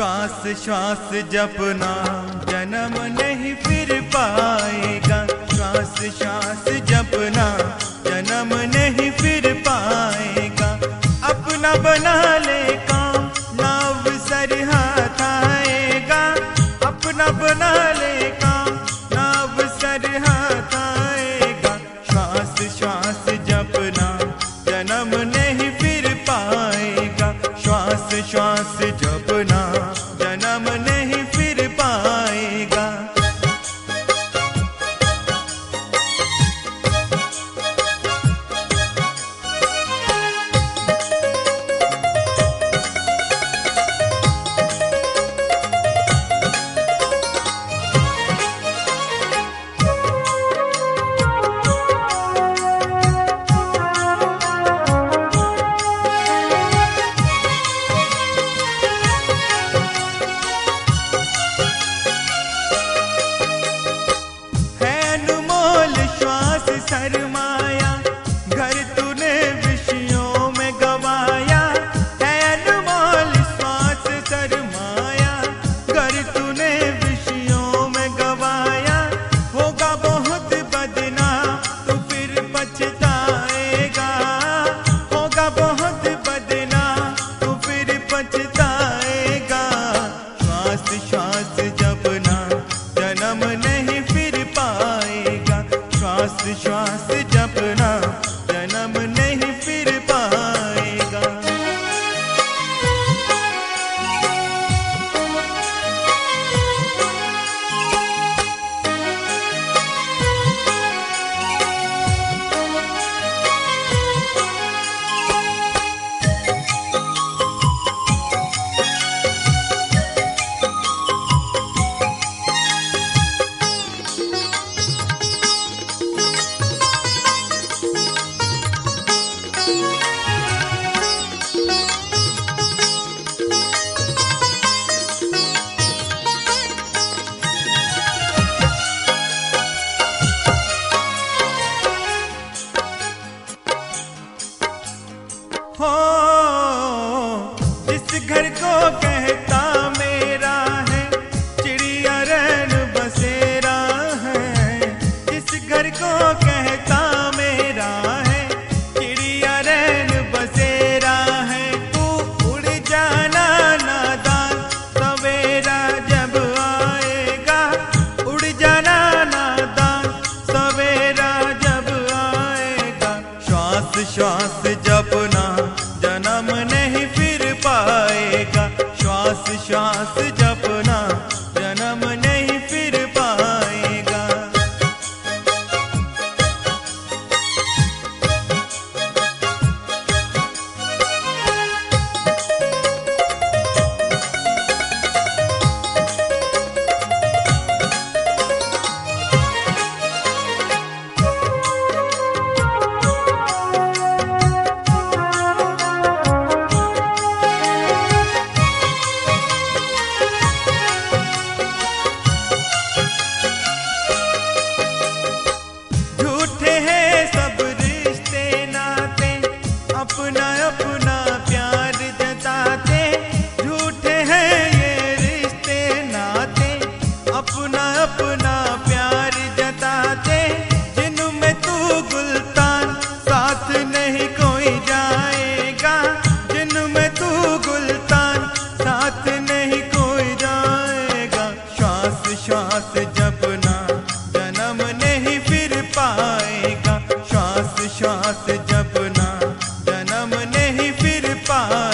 श्वास श्वास जपना। जन्म नहीं फिर पाएगा। श्वास श्वास जपना। जन्म नहीं फिर पाएगा। अपना बना ले काम नाव सर हाथ आएगा। अपना बना ले काम नाव सर हाथ आएगा। श्वास श्वास जपना। जन्म नहीं फिर पाएगा। श्वास श्वास जपना। शर्माया घर तूने विषयों में गवाया। है अनमोल श्वास शर्माया घर तूने विषयों में गवाया। होगा बहुत बदना तो फिर पछताएगा। होगा बहुत बदना तो फिर पछताएगा। श्वास श्वास जपना जन्म नहीं श्वास श्वास श्वास श्वास श्वास जब ना जन्म नहीं फिर पाएगा। श्वास श्वास जब ना जन्म नहीं फिर पाएगा।